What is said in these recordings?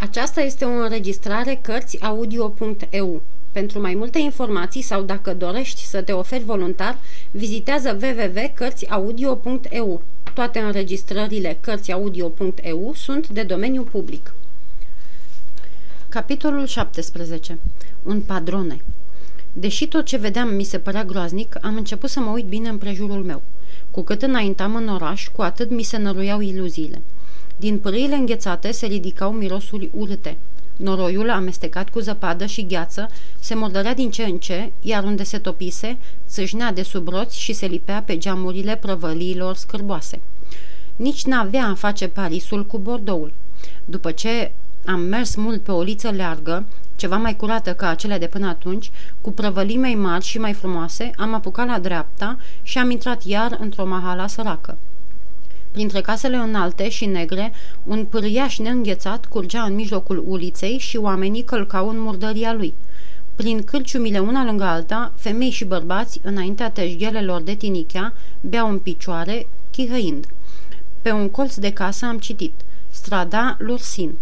Aceasta este o înregistrare Cărțiaudio.eu. Pentru mai multe informații sau dacă dorești să te oferi voluntar, vizitează www.cărțiaudio.eu. Toate înregistrările Cărțiaudio.eu sunt de domeniu public. Capitolul 17. Un padrone Deși tot ce vedeam mi se părea groaznic, am început să mă uit bine în prejurul meu. Cu cât înaintam în oraș, cu atât mi se năruiau iluziile. Din pârâile înghețate se ridicau mirosuri urâte. Noroiul, amestecat cu zăpadă și gheață, se mordărea din ce în ce, iar unde se topise, țâșnea de sub roți și se lipea pe geamurile prăvăliilor scârboase. Nici n-avea a face Parisul cu Bordoul. După ce am mers mult pe o liță leargă, ceva mai curată ca acelea de până atunci, cu prăvălii mai mari și mai frumoase, am apucat la dreapta și am intrat iar într-o mahala săracă. Printre casele înalte și negre, un pârâiaș neînghețat curgea în mijlocul uliței și oamenii călcau în murdăria lui. Prin cârciumile una lângă alta, femei și bărbați, înaintea teșghelelor de tinichea, beau în picioare, chihăind. Pe un colț de casă am citit Strada Lursin.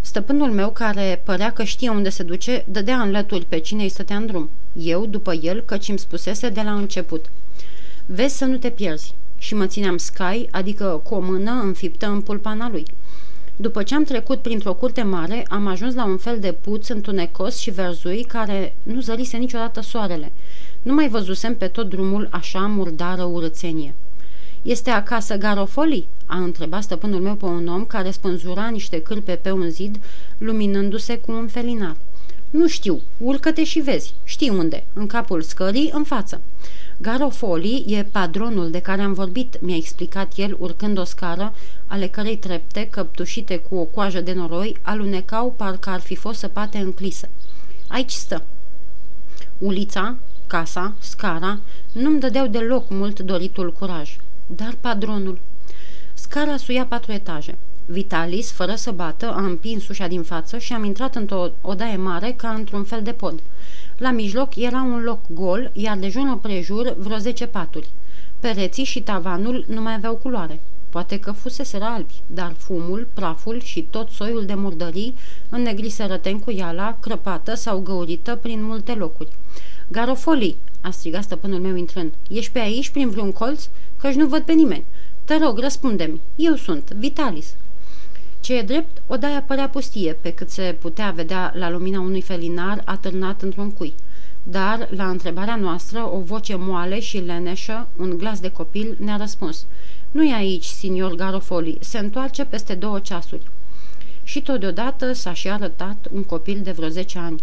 Stăpânul meu, care părea că știe unde se duce, dădea în lături pe cine îi stătea în drum. Eu, după el, căci îmi spusese de la început. Vezi să nu te pierzi și mă țineam scai, adică cu o mână înfiptă în pulpana lui. După ce am trecut printr-o curte mare, am ajuns la un fel de puț întunecos și verzui care nu zărise niciodată soarele. Nu mai văzusem pe tot drumul așa murdară urățenie. Este acasă Garofoli?" a întrebat stăpânul meu pe un om care spânzura niște cârpe pe un zid, luminându-se cu un felinar. Nu știu, urcă-te și vezi. Știi unde? În capul scării, în față." Garofoli e padronul de care am vorbit, mi-a explicat el urcând o scară, ale cărei trepte, căptușite cu o coajă de noroi, alunecau parcă ar fi fost săpate în clisă. Aici stă. Ulița, casa, scara, nu-mi dădeau deloc mult doritul curaj. Dar padronul... Scara suia patru etaje. Vitalis, fără să bată, a împins ușa din față și am intrat într-o odaie mare ca într-un fel de pod. La mijloc era un loc gol, iar de jur împrejur vreo zece paturi. Pereții și tavanul nu mai aveau culoare. Poate că fuseseră albi, dar fumul, praful și tot soiul de murdării înnegriseră tencuiala, crăpată sau găurită prin multe locuri. Garofoli, a strigat stăpânul meu intrând, ești pe aici prin vreun colț? Căci nu văd pe nimeni. Te rog, răspunde-mi. Eu sunt, Vitalis. Ce e drept, odaia părea pustie, pe cât se putea vedea la lumina unui felinar atârnat într-un cui. Dar, la întrebarea noastră, o voce moale și leneșă, un glas de copil, ne-a răspuns. Nu e aici, signor Garofoli, se întoarce peste două ceasuri. Și tot deodată s-a și arătat un copil de vreo zece ani.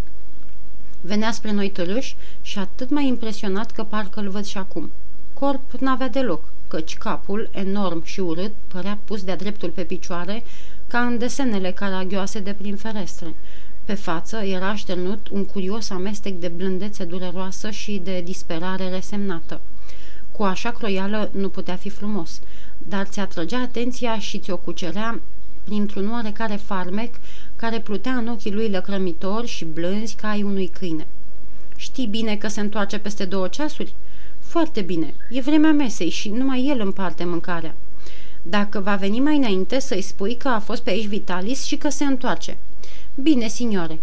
Venea spre noi târâși și atât mai impresionat că parcă îl văd și acum. Corp n-avea deloc, căci capul, enorm și urât, părea pus de-a dreptul pe picioare, ca în desenele caragioase de prin ferestre. Pe față era așternut un curios amestec de blândețe dureroasă și de disperare resemnată. Cu așa croială nu putea fi frumos, dar ți atrăgea atenția și ți-o cucerea printr-un oarecare farmec care plutea în ochii lui lăcrămitori și blânzi ca ai unui câine. Știi bine că se întoarce peste două ceasuri?" Foarte bine, e vremea mesei și numai el împarte mâncarea." Dacă va veni mai înainte să-i spui că a fost pe aici Vitalis și că se întoarce." Bine, signore."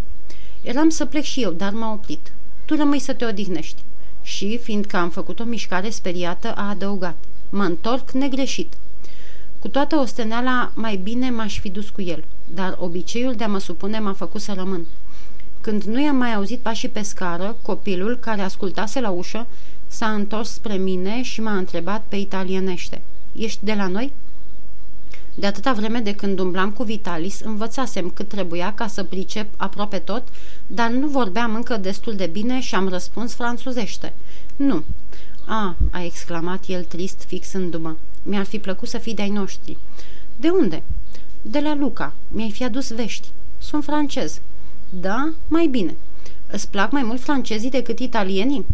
Eram să plec și eu, dar m-a oprit. Tu rămâi să te odihnești." Și, fiindcă am făcut o mișcare speriată, a adăugat. Mă întorc negreșit." Cu toată osteneala, mai bine m-aș fi dus cu el, dar obiceiul de a mă supune m-a făcut să rămân. Când nu i-am mai auzit pașii pe scară, copilul, care ascultase la ușă, s-a întors spre mine și m-a întrebat pe italienește. Ești de la noi?" De atâta vreme de când umblam cu Vitalis, învățasem cât trebuia ca să pricep aproape tot, dar nu vorbeam încă destul de bine și am răspuns franțuzește. Nu. A, a exclamat el trist, fixându-mă. Mi-ar fi plăcut să fii de-ai noștri. De unde? De la Luca. Mi-ai fi adus vești. Sunt francez. Da? Mai bine. Îți plac mai mult francezii decât italienii?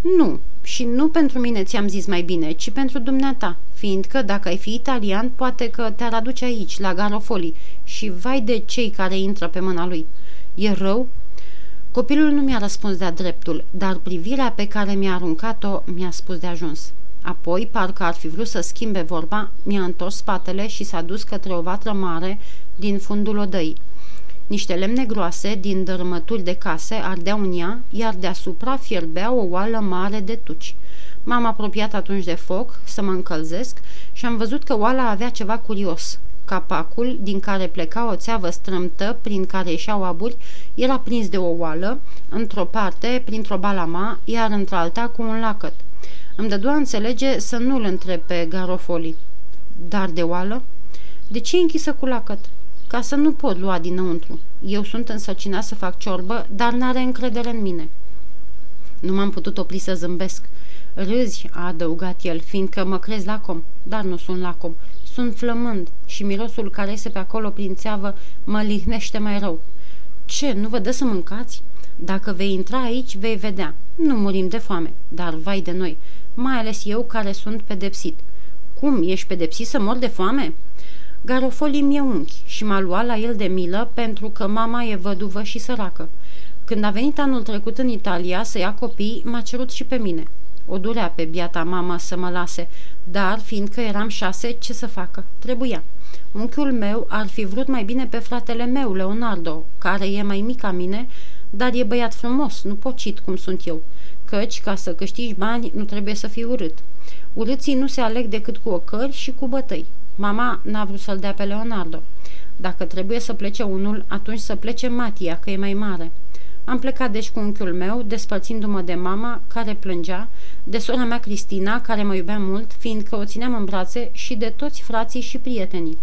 Nu, și nu pentru mine ți-am zis mai bine, ci pentru dumneata, fiindcă dacă ai fi italian, poate că te-ar aduce aici, la Garofoli, și vai de cei care intră pe mâna lui. E rău? Copilul nu mi-a răspuns de-a dreptul, dar privirea pe care mi-a aruncat-o mi-a spus de ajuns. Apoi, parcă ar fi vrut să schimbe vorba, mi-a întors spatele și s-a dus către o vatră mare din fundul odăii. Niște lemne groase din dărâmături de case ardeau în ea, iar deasupra fierbea o oală mare de tuci. M-am apropiat atunci de foc să mă încălzesc și am văzut că oala avea ceva curios. Capacul, din care pleca o țeavă strâmtă prin care ieșeau aburi, era prins de o oală, într-o parte printr-o balama, iar într-alta cu un lacăt. Îmi dădua înțelege să nu-l întreb pe Garofoli. Dar de oală? De ce e închisă cu lacăt? Ca să nu pot lua dinăuntru. Eu sunt însăcinat să fac ciorbă, dar n-are încredere în mine. Nu m-am putut opri să zâmbesc. Râzi, a adăugat el, fiindcă mă crezi lacom, dar nu sunt lacom. Sunt flămând și mirosul care iese pe acolo prin țeavă mă lihnește mai rău. Ce, nu vă dă să mâncați? Dacă vei intra aici, vei vedea. Nu murim de foame, dar vai de noi, mai ales eu care sunt pedepsit. Cum, ești pedepsit să mor de foame?" Garofolii mi-e unchi și m-a luat la el de milă pentru că mama e văduvă și săracă. Când a venit anul trecut în Italia să ia copii, m-a cerut și pe mine. O durea pe biata mama să mă lase, dar fiindcă eram șase, ce să facă? Trebuia. Unchiul meu ar fi vrut mai bine pe fratele meu, Leonardo, care e mai mic ca mine, dar e băiat frumos, nu pocit cum sunt eu. Căci, ca să câștigi bani, nu trebuie să fii urât. Urâții nu se aleg decât cu ocări și cu bătăi. Mama n-a vrut să-l dea pe Leonardo. Dacă trebuie să plece unul, atunci să plece Matia, că e mai mare. Am plecat deci cu unchiul meu, despărțindu-mă de mama, care plângea, de sora mea Cristina, care mă iubea mult, fiindcă o țineam în brațe, și de toți frații și prietenii.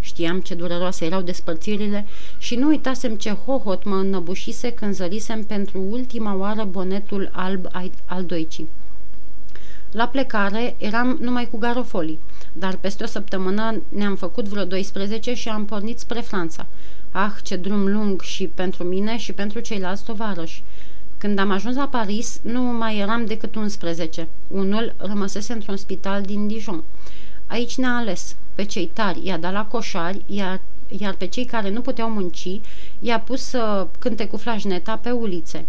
Știam ce dureroase erau despărțirile și nu uitasem ce hohot mă înnăbușise când zărisem pentru ultima oară bonetul alb al doicii. La plecare eram numai cu garofolii, dar peste o săptămână ne-am făcut vreo 12 și am pornit spre Franța. Ah, ce drum lung și pentru mine și pentru ceilalți tovarăși. Când am ajuns la Paris, nu mai eram decât 11. Unul rămăsese într-un spital din Dijon. Aici ne-a ales. Pe cei tari i-a dat la coșari, iar, iar pe cei care nu puteau munci i-a pus să cânte cu flajneta pe ulițe.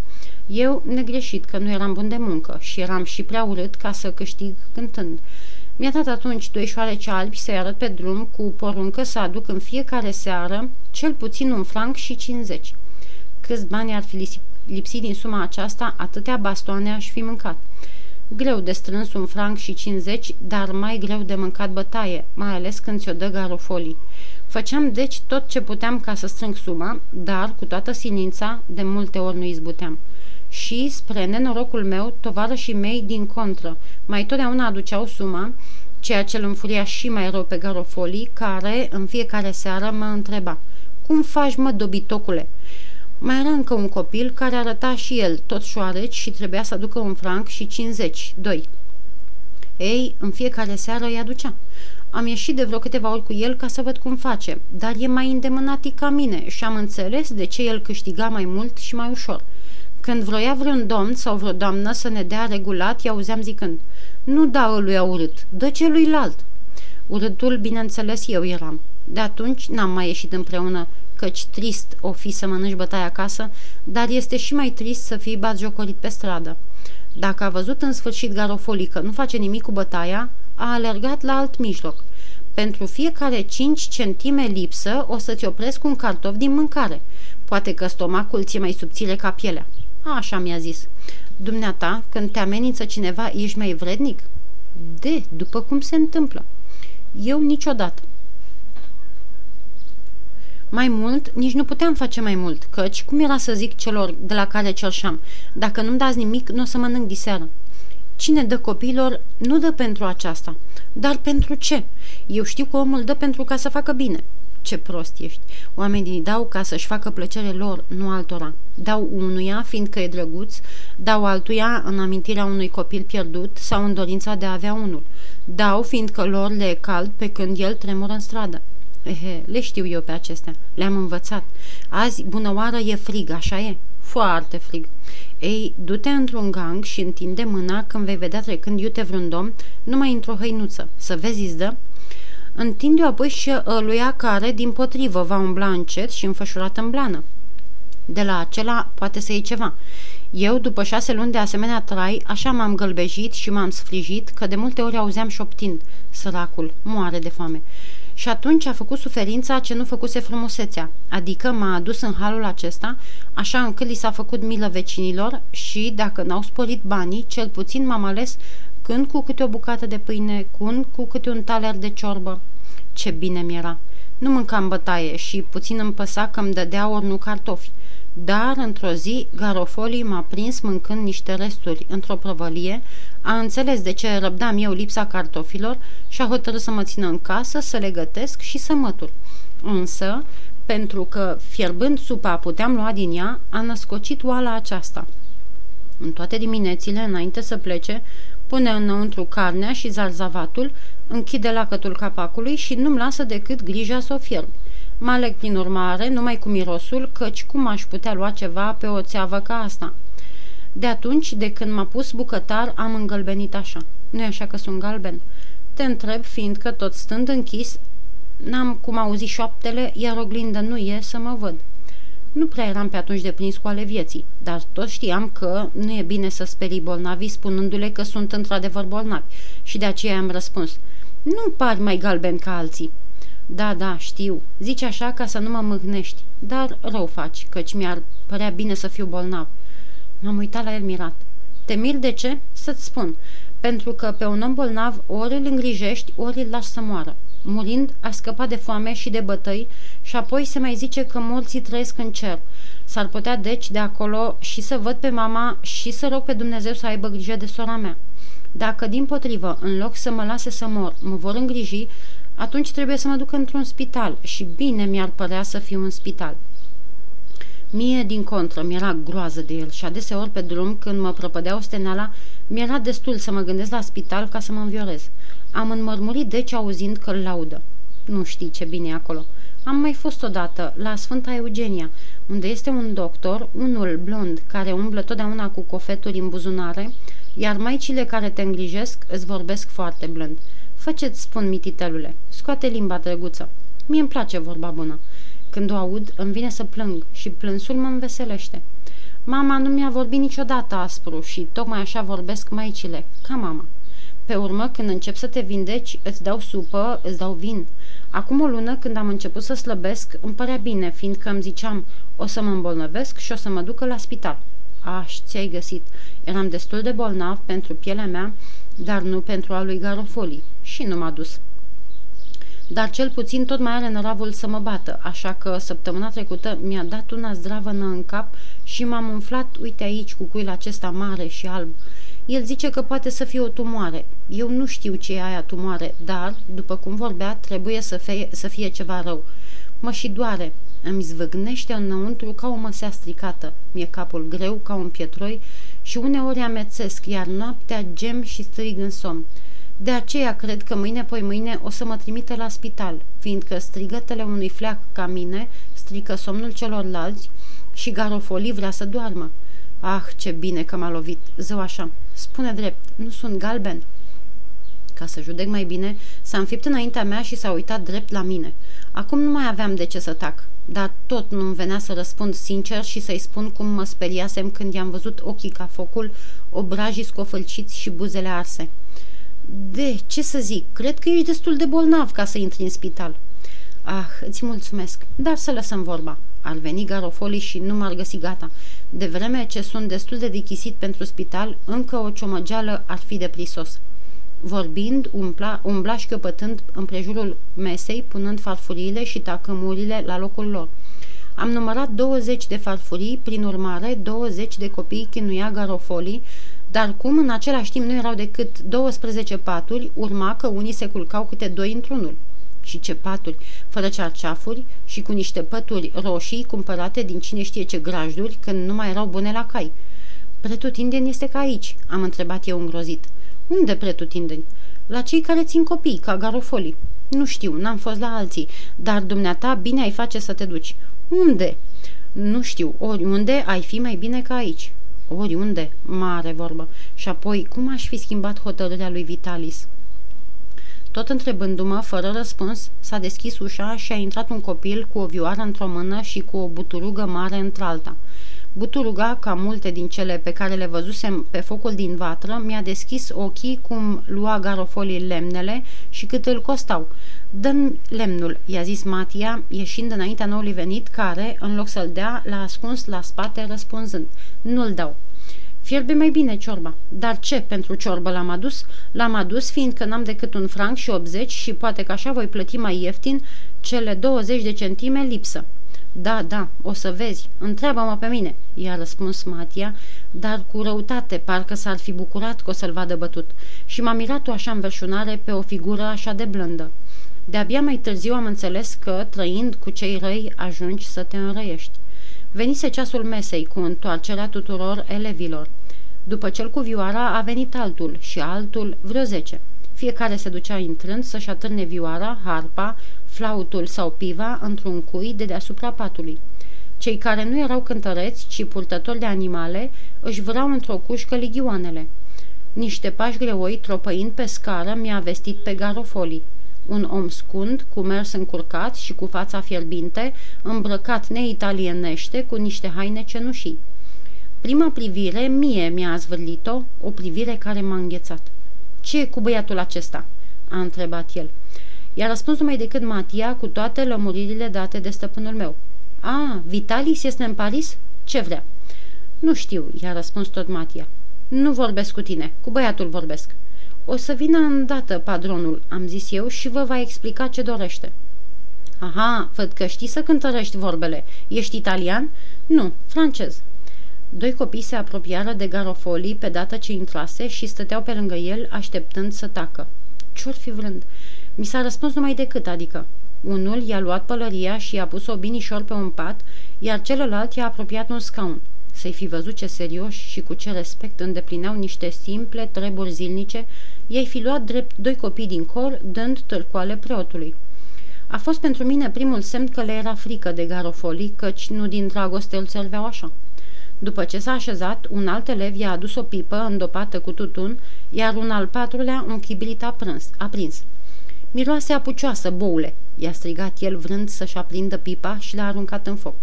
Eu, negreșit că nu eram bun de muncă și eram și prea urât ca să câștig cântând. Mi-a dat atunci doi șoareci albi să-i arăt pe drum cu poruncă să aduc în fiecare seară cel puțin un franc și 50. Câți bani ar fi lipsit din suma aceasta, atâtea bastoane aș fi mâncat. Greu de strâns un franc și 50, dar mai greu de mâncat bătaie, mai ales când ți-o dă garofolii. Făceam deci tot ce puteam ca să strâng suma, dar cu toată sinința de multe ori nu izbuteam și, spre nenorocul meu, tovarășii mei din contră, mai totdeauna aduceau suma, ceea ce îl înfuria și mai rău pe Garofolii, care, în fiecare seară, mă întreba Cum faci, mă, dobitocule?" Mai era încă un copil care arăta și el tot șoareci și trebuia să aducă un franc și 50, doi. Ei, în fiecare seară îi aducea. Am ieșit de vreo câteva ori cu el ca să văd cum face, dar e mai îndemânatic ca mine și am înțeles de ce el câștiga mai mult și mai ușor. Când vroia vreun domn sau vreo doamnă să ne dea regulat, i-auzeam zicând, nu da lui urât, dă celuilalt. Urâtul, bineînțeles, eu eram. De atunci n-am mai ieșit împreună, căci trist o fi să mănânci bătaia acasă, dar este și mai trist să fii batjocorit pe stradă. Dacă a văzut în sfârșit garofolii că nu face nimic cu bătaia, a alergat la alt mijloc. Pentru fiecare 5 centime lipsă o să-ți opresc un cartof din mâncare. Poate că stomacul ți-e mai subțire ca pielea. Așa mi-a zis. Dumneata, când te amenință cineva, ești mai vrednic? De, după cum se întâmplă. Eu niciodată. Mai mult, nici nu puteam face mai mult, căci, cum era să zic celor de la care cerșam, dacă nu-mi dați nimic, nu o să mănânc diseară. Cine dă copiilor, nu dă pentru aceasta. Dar pentru ce? Eu știu că omul dă pentru ca să facă bine. Ce prost ești! Oamenii dau ca să-și facă plăcere lor, nu altora. Dau unuia, fiindcă e drăguț, dau altuia în amintirea unui copil pierdut sau în dorința de a avea unul. Dau, fiindcă lor le e cald pe când el tremură în stradă. Ehe, le știu eu pe acestea. Le-am învățat. Azi, bună oară, e frig, așa e? Foarte frig. Ei, du-te într-un gang și întinde mâna când vei vedea trecând iute vreun domn, numai într-o hăinuță. Să vezi, îți dă? Întinde-o apoi și ăluia care, din potrivă, va umbla încet și înfășurat în blană. De la acela poate să iei ceva. Eu, după șase luni de asemenea trai, așa m-am gălbejit și m-am sfrijit că de multe ori auzeam șoptind, săracul, moare de foame. Și atunci a făcut suferința ce nu făcuse frumusețea, adică m-a adus în halul acesta, așa încât li s-a făcut milă vecinilor și, dacă n-au sporit banii, cel puțin m-am ales când cu câte o bucată de pâine, când cu câte un taler de ciorbă. Ce bine mi-era! Nu mâncam bătaie și puțin îmi păsa că îmi dădea ori nu cartofi. Dar, într-o zi, Garofolii m-a prins mâncând niște resturi într-o prăvălie, a înțeles de ce răbdam eu lipsa cartofilor și a hotărât să mă țină în casă, să le gătesc și să mătur. Însă, pentru că, fierbând supa, puteam lua din ea, a născocit oala aceasta. În toate diminețile, înainte să plece, pune înăuntru carnea și zarzavatul, închide lacătul capacului și nu-mi lasă decât grija să o fierb. Mă aleg prin urmare numai cu mirosul, căci cum aș putea lua ceva pe o țeavă ca asta? De atunci, de când m-a pus bucătar, am îngălbenit așa. Nu-i așa că sunt galben? Te întreb, fiindcă tot stând închis, n-am cum auzi șoaptele, iar oglindă nu e să mă văd. Nu prea eram pe atunci deprins cu ale vieții, dar tot știam că nu e bine să sperii bolnavii spunându-le că sunt într-adevăr bolnavi și de aceea am răspuns Nu pari mai galben ca alții. Da, da, știu. Zici așa ca să nu mă mâhnești, dar rău faci, căci mi-ar părea bine să fiu bolnav. M-am uitat la el mirat. Te mir de ce? Să-ți spun. Pentru că pe un om bolnav ori îl îngrijești, ori îl lași să moară. Murind, a scăpat de foame și de bătăi și apoi se mai zice că morții trăiesc în cer. S-ar putea deci de acolo și să văd pe mama și să rog pe Dumnezeu să aibă grijă de sora mea. Dacă, din potrivă, în loc să mă lase să mor, mă vor îngriji, atunci trebuie să mă duc într-un spital și bine mi-ar părea să fiu în spital. Mie, din contră, mi-era groază de el și adeseori pe drum, când mă prăpădea osteneala, mi-era destul să mă gândesc la spital ca să mă înviorez. Am înmărmurit deci auzind că îl laudă. Nu știi ce bine e acolo. Am mai fost odată la Sfânta Eugenia, unde este un doctor, unul blond, care umblă totdeauna cu cofeturi în buzunare, iar maicile care te îngrijesc îți vorbesc foarte blând. Fă ce-ți spun, mititelule, scoate limba drăguță. Mie îmi place vorba bună. Când o aud, îmi vine să plâng și plânsul mă înveselește. Mama nu mi-a vorbit niciodată aspru și tocmai așa vorbesc maicile, ca mama. Pe urmă, când încep să te vindeci, îți dau supă, îți dau vin. Acum o lună, când am început să slăbesc, îmi părea bine, fiindcă îmi ziceam, o să mă îmbolnăvesc și o să mă ducă la spital. Aș, ți-ai găsit. Eram destul de bolnav pentru pielea mea, dar nu pentru a lui Garofoli. Și nu m-a dus dar cel puțin tot mai are năravul să mă bată, așa că săptămâna trecută mi-a dat una zdravănă în cap și m-am umflat, uite aici, cu cuil acesta mare și alb. El zice că poate să fie o tumoare. Eu nu știu ce e aia tumoare, dar, după cum vorbea, trebuie să fie, să fie ceva rău. Mă și doare. Îmi zvâgnește înăuntru ca o măsea stricată. Mi-e capul greu ca un pietroi și uneori amețesc, iar noaptea gem și strig în somn. De aceea cred că mâine poi mâine o să mă trimite la spital, fiindcă strigătele unui fleac ca mine strică somnul celorlalți și garofolii vrea să doarmă. Ah, ce bine că m-a lovit, zău așa. Spune drept, nu sunt galben. Ca să judec mai bine, s-a înfipt înaintea mea și s-a uitat drept la mine. Acum nu mai aveam de ce să tac, dar tot nu-mi venea să răspund sincer și să-i spun cum mă speriasem când i-am văzut ochii ca focul, obrajii scofălciți și buzele arse. De, ce să zic, cred că ești destul de bolnav ca să intri în spital. Ah, îți mulțumesc, dar să lăsăm vorba. Ar veni Garofoli și nu m-ar găsi gata. De vreme ce sunt destul de dichisit pentru spital, încă o ciomăgeală ar fi de prisos. Vorbind, umbla, umbla șchiopătând împrejurul mesei, punând farfuriile și tacămurile la locul lor. Am numărat 20 de farfurii, prin urmare 20 de copii chinuia Garofoli, dar cum în același timp nu erau decât 12 paturi, urma că unii se culcau câte doi într-unul. Și ce paturi, fără cearceafuri și cu niște pături roșii cumpărate din cine știe ce grajduri, când nu mai erau bune la cai. Pretutindeni este ca aici, am întrebat eu îngrozit. Unde pretutindeni? La cei care țin copii, ca garofolii. Nu știu, n-am fost la alții, dar dumneata bine ai face să te duci. Unde? Nu știu, oriunde ai fi mai bine ca aici. Oriunde, mare vorbă. Și apoi, cum aș fi schimbat hotărârea lui Vitalis? Tot întrebându-mă, fără răspuns, s-a deschis ușa și a intrat un copil cu o vioară într-o mână și cu o buturugă mare într-alta. Buturuga, ca multe din cele pe care le văzusem pe focul din vatră, mi-a deschis ochii cum lua garofolii lemnele și cât îl costau. Dăm lemnul, i-a zis Matia, ieșind înaintea noului venit, care, în loc să-l dea, l-a ascuns la spate răspunzând. Nu-l dau. Fierbe mai bine ciorba. Dar ce pentru ciorbă l-am adus? L-am adus fiindcă n-am decât un franc și 80 și poate că așa voi plăti mai ieftin cele 20 de centime lipsă. Da, da, o să vezi, întreabă-mă pe mine, i-a răspuns Matia, dar cu răutate, parcă s-ar fi bucurat că o să-l vadă bătut. Și m-a mirat o așa înverșunare pe o figură așa de blândă. De-abia mai târziu am înțeles că, trăind cu cei răi, ajungi să te înrăiești. Venise ceasul mesei cu întoarcerea tuturor elevilor. După cel cu vioara a venit altul și altul vreo zece. Fiecare se ducea intrând să-și atârne vioara, harpa, flautul sau piva într-un cui de deasupra patului. Cei care nu erau cântăreți, ci purtători de animale, își vreau într-o cușcă ligioanele. Niște pași greoi, tropăind pe scară, mi-a vestit pe garofolii. Un om scund, cu mers încurcat și cu fața fierbinte, îmbrăcat neitalienește cu niște haine cenușii. Prima privire mie mi-a zvârlit-o, o privire care m-a înghețat. Ce e cu băiatul acesta?" a întrebat el. I-a răspuns numai decât Matia cu toate lămuririle date de stăpânul meu. A, Vitalis este în Paris? Ce vrea?" Nu știu," i-a răspuns tot Matia. Nu vorbesc cu tine, cu băiatul vorbesc." O să vină îndată padronul," am zis eu, și vă va explica ce dorește." Aha, văd că știi să cântărești vorbele. Ești italian?" Nu, francez." Doi copii se apropiară de Garofoli pe dată ce intrase și stăteau pe lângă el, așteptând să tacă. Ce-or fi vrând? Mi s-a răspuns numai decât, adică. Unul i-a luat pălăria și i-a pus-o binișor pe un pat, iar celălalt i-a apropiat un scaun. Să-i fi văzut ce serioși și cu ce respect îndeplineau niște simple treburi zilnice, ei fi luat drept doi copii din cor, dând târcoale preotului. A fost pentru mine primul semn că le era frică de Garofoli, căci nu din dragoste îl serveau așa. După ce s-a așezat, un alt elev i-a adus o pipă îndopată cu tutun, iar un al patrulea un chibrit aprins. aprins. Miroase apucioasă, boule!" i-a strigat el vrând să-și aprindă pipa și l-a aruncat în foc.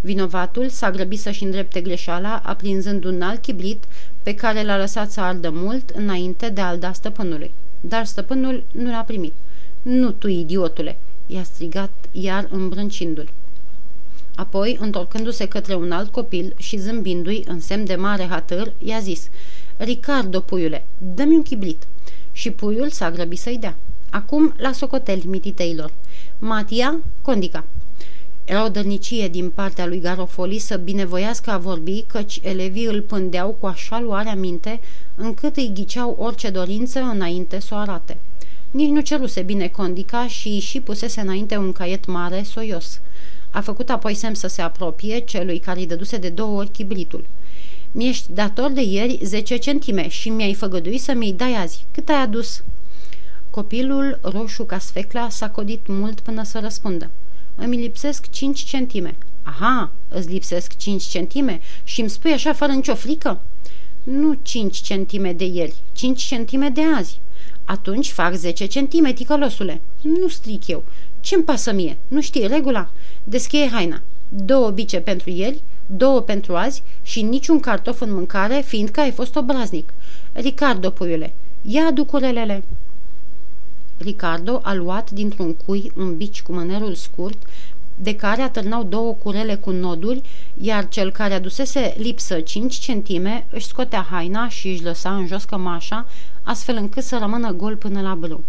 Vinovatul s-a grăbit să-și îndrepte greșeala, aprinzând un alt chibrit pe care l-a lăsat să ardă mult înainte de a-l da stăpânului. Dar stăpânul nu l-a primit. Nu tu, idiotule!" i-a strigat iar îmbrâncindu-l. Apoi, întorcându-se către un alt copil și zâmbindu-i în semn de mare hatăr, i-a zis Ricardo, puiule, dă-mi un chibrit. Și puiul s-a grăbit să-i dea. Acum la socoteli mititeilor. Matia, condica. Era o dărnicie din partea lui Garofoli să binevoiască a vorbi, căci elevii îl pândeau cu așa luarea minte, încât îi ghiceau orice dorință înainte să o arate. Nici nu ceruse bine condica și și pusese înainte un caiet mare, soios. A făcut apoi semn să se apropie celui care îi dăduse de două ori chibritul. Mi-ești dator de ieri 10 centime și mi-ai făgăduit să mi-i dai azi. Cât ai adus?" Copilul, roșu ca sfecla, s-a codit mult până să răspundă. Îmi lipsesc 5 centime. Aha, îți lipsesc 5 centime și îmi spui așa fără nicio frică? Nu 5 centime de ieri, 5 centime de azi. Atunci fac 10 centime, ticălosule. Nu stric eu. Ce-mi pasă mie? Nu știi regula? Descheie haina. Două bice pentru ieri, două pentru azi și niciun cartof în mâncare, fiindcă ai fost obraznic. Ricardo, puiule, ia ducurelele. Ricardo a luat dintr-un cui un bici cu mânerul scurt, de care atârnau două curele cu noduri, iar cel care adusese lipsă 5 centime își scotea haina și își lăsa în jos cămașa, astfel încât să rămână gol până la brâu.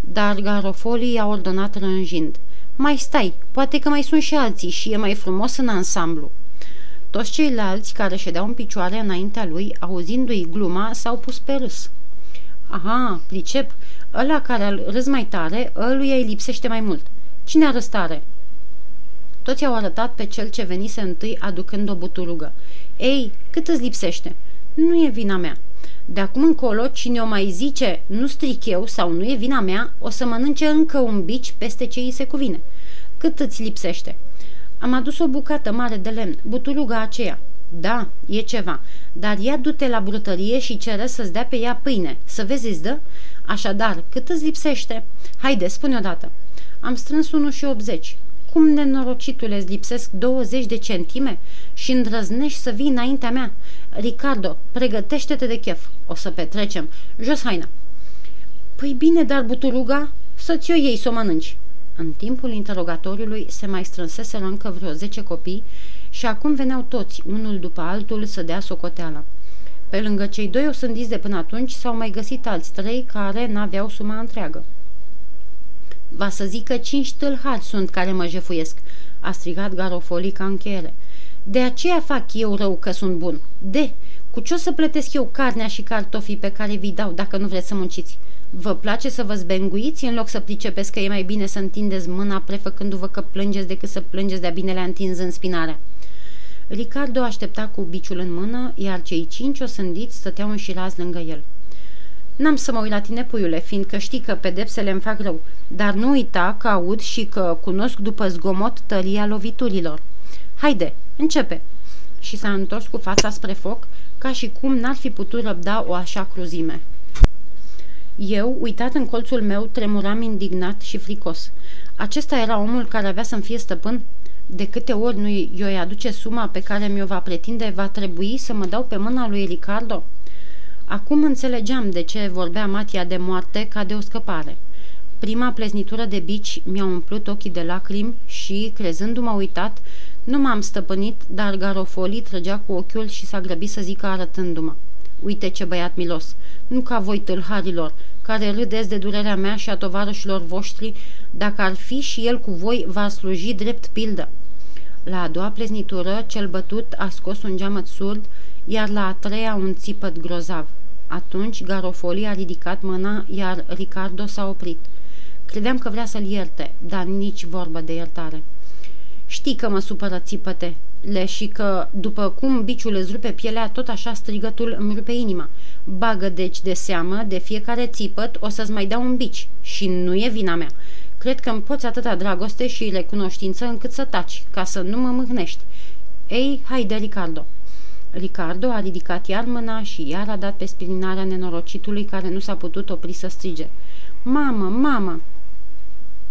Dar Garofoli i-a ordonat rânjind. Mai stai, poate că mai sunt și alții și e mai frumos în ansamblu." Toți ceilalți care ședeau în picioare înaintea lui, auzindu-i gluma, s-au pus pe râs. Aha, pricep, ăla care îl râs mai tare, ăluia îi lipsește mai mult. Cine arăstare? Toți au arătat pe cel ce venise întâi aducând o buturugă. Ei, cât îți lipsește? Nu e vina mea. De acum încolo, cine o mai zice, nu stric eu sau nu e vina mea, o să mănânce încă un bici peste ce îi se cuvine. Cât îți lipsește? Am adus o bucată mare de lemn, buturuga aceea. Da, e ceva, dar ia du-te la brutărie și cere să-ți dea pe ea pâine, să vezi îți dă? Așadar, cât îți lipsește? Haide, spune odată. Am strâns 1 și 80. Cum, nenorocitule, îți lipsesc 20 de centime și îndrăznești să vii înaintea mea? Ricardo, pregătește-te de chef. O să petrecem. Jos haina. Păi bine, dar buturuga? Să-ți o iei să o mănânci. În timpul interogatoriului se mai strânseseră încă vreo zece copii și acum veneau toți, unul după altul, să dea socoteala. Pe lângă cei doi osândiți de până atunci s-au mai găsit alți trei care n-aveau suma întreagă. Va să zică cinci tâlhari sunt care mă jefuiesc, a strigat Garofoli ca încheiere. De aceea fac eu rău că sunt bun. De, cu ce o să plătesc eu carnea și cartofii pe care vi dau dacă nu vreți să munciți? Vă place să vă zbenguiți în loc să pricepeți că e mai bine să întindeți mâna prefăcându-vă că plângeți decât să plângeți de-a binele întins în spinarea? Ricardo aștepta cu biciul în mână, iar cei cinci osândiți stăteau înșirați lângă el. N-am să mă uit la tine, puiule, fiindcă știi că pedepsele îmi fac rău, dar nu uita că aud și că cunosc după zgomot tăria loviturilor. Haide, începe!" Și s-a întors cu fața spre foc, ca și cum n-ar fi putut răbda o așa cruzime. Eu, uitat în colțul meu, tremuram indignat și fricos. Acesta era omul care avea să-mi fie stăpân? De câte ori nu i-o aduce suma pe care mi-o va pretinde, va trebui să mă dau pe mâna lui Ricardo? Acum înțelegeam de ce vorbea Matia de moarte ca de o scăpare. Prima pleznitură de bici mi-a umplut ochii de lacrimi și, crezându-mă uitat, nu m-am stăpânit, dar Garofoli trăgea cu ochiul și s-a grăbit să zică arătându-mă. Uite ce băiat milos! Nu ca voi tâlharilor, care râdeți de durerea mea și a tovarășilor voștri, dacă ar fi și el cu voi, va sluji drept pildă. La a doua pleznitură, cel bătut a scos un geamăt surd, iar la a treia un țipăt grozav. Atunci Garofoli a ridicat mâna, iar Ricardo s-a oprit. Credeam că vrea să-l ierte, dar nici vorbă de iertare. Știi că mă supără țipăte, le și că, după cum biciul îți rupe pielea, tot așa strigătul îmi rupe inima. Bagă deci de seamă, de fiecare țipăt o să-ți mai dau un bici și nu e vina mea. Cred că îmi poți atâta dragoste și recunoștință încât să taci, ca să nu mă mâhnești. Ei, haide, Ricardo!" Ricardo a ridicat iar mâna și iar a dat pe spinarea nenorocitului care nu s-a putut opri să strige. Mamă, mamă!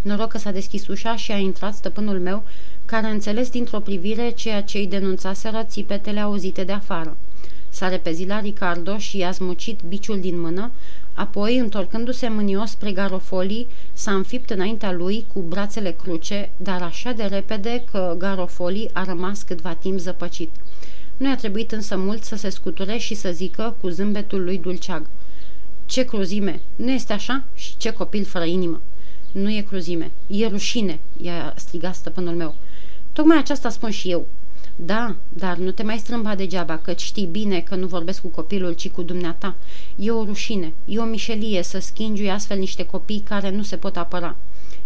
Noroc că s-a deschis ușa și a intrat stăpânul meu, care a înțeles dintr-o privire ceea ce îi denunțaseră țipetele auzite de afară. S-a repezit la Ricardo și i-a smucit biciul din mână, apoi, întorcându-se mânios spre Garofolii, s-a înfipt înaintea lui cu brațele cruce, dar așa de repede că Garofolii a rămas câtva timp zăpăcit. Nu i-a trebuit însă mult să se scuture și să zică cu zâmbetul lui dulceag. Ce cruzime! Nu este așa? Și ce copil fără inimă! Nu e cruzime, e rușine!" i-a strigat stăpânul meu. Tocmai aceasta spun și eu. Da, dar nu te mai strâmba degeaba, că știi bine că nu vorbesc cu copilul, ci cu dumneata. E o rușine, e o mișelie să schingiui astfel niște copii care nu se pot apăra.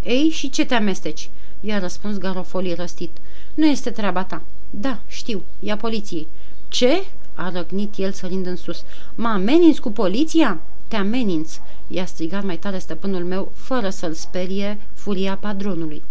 Ei, și ce te amesteci? I-a răspuns Garofoli răstit. Nu este treaba ta. Da, știu, ia poliției. Ce? a răgnit el sărind în sus. Mă ameninți cu poliția? Te ameninți, i-a strigat mai tare stăpânul meu, fără să-l sperie furia padronului.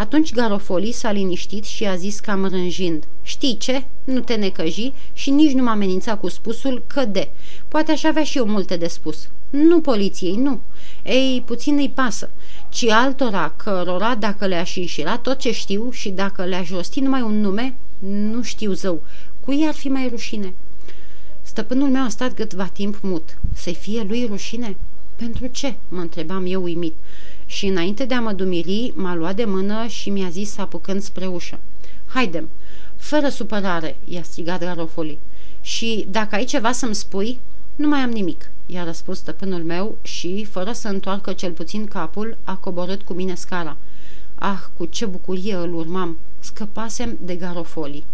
Atunci Garofoli s-a liniștit și a zis cam rânjind. Știi ce? Nu te necăji și nici nu m-a amenințat cu spusul că de. Poate aș avea și eu multe de spus. Nu poliției, nu. Ei, puțin îi pasă. Ci altora cărora, dacă le-aș înșira tot ce știu și dacă le-aș rosti numai un nume, nu știu zău. Cui ar fi mai rușine? Stăpânul meu a stat câtva timp mut. Să-i fie lui rușine? Pentru ce? mă întrebam eu uimit și înainte de a mă dumili, m-a luat de mână și mi-a zis apucând spre ușă. Haidem, fără supărare, i-a strigat Garofoli. Și dacă ai ceva să-mi spui, nu mai am nimic, i-a răspuns stăpânul meu și, fără să întoarcă cel puțin capul, a coborât cu mine scara. Ah, cu ce bucurie îl urmam! Scăpasem de Garofoli.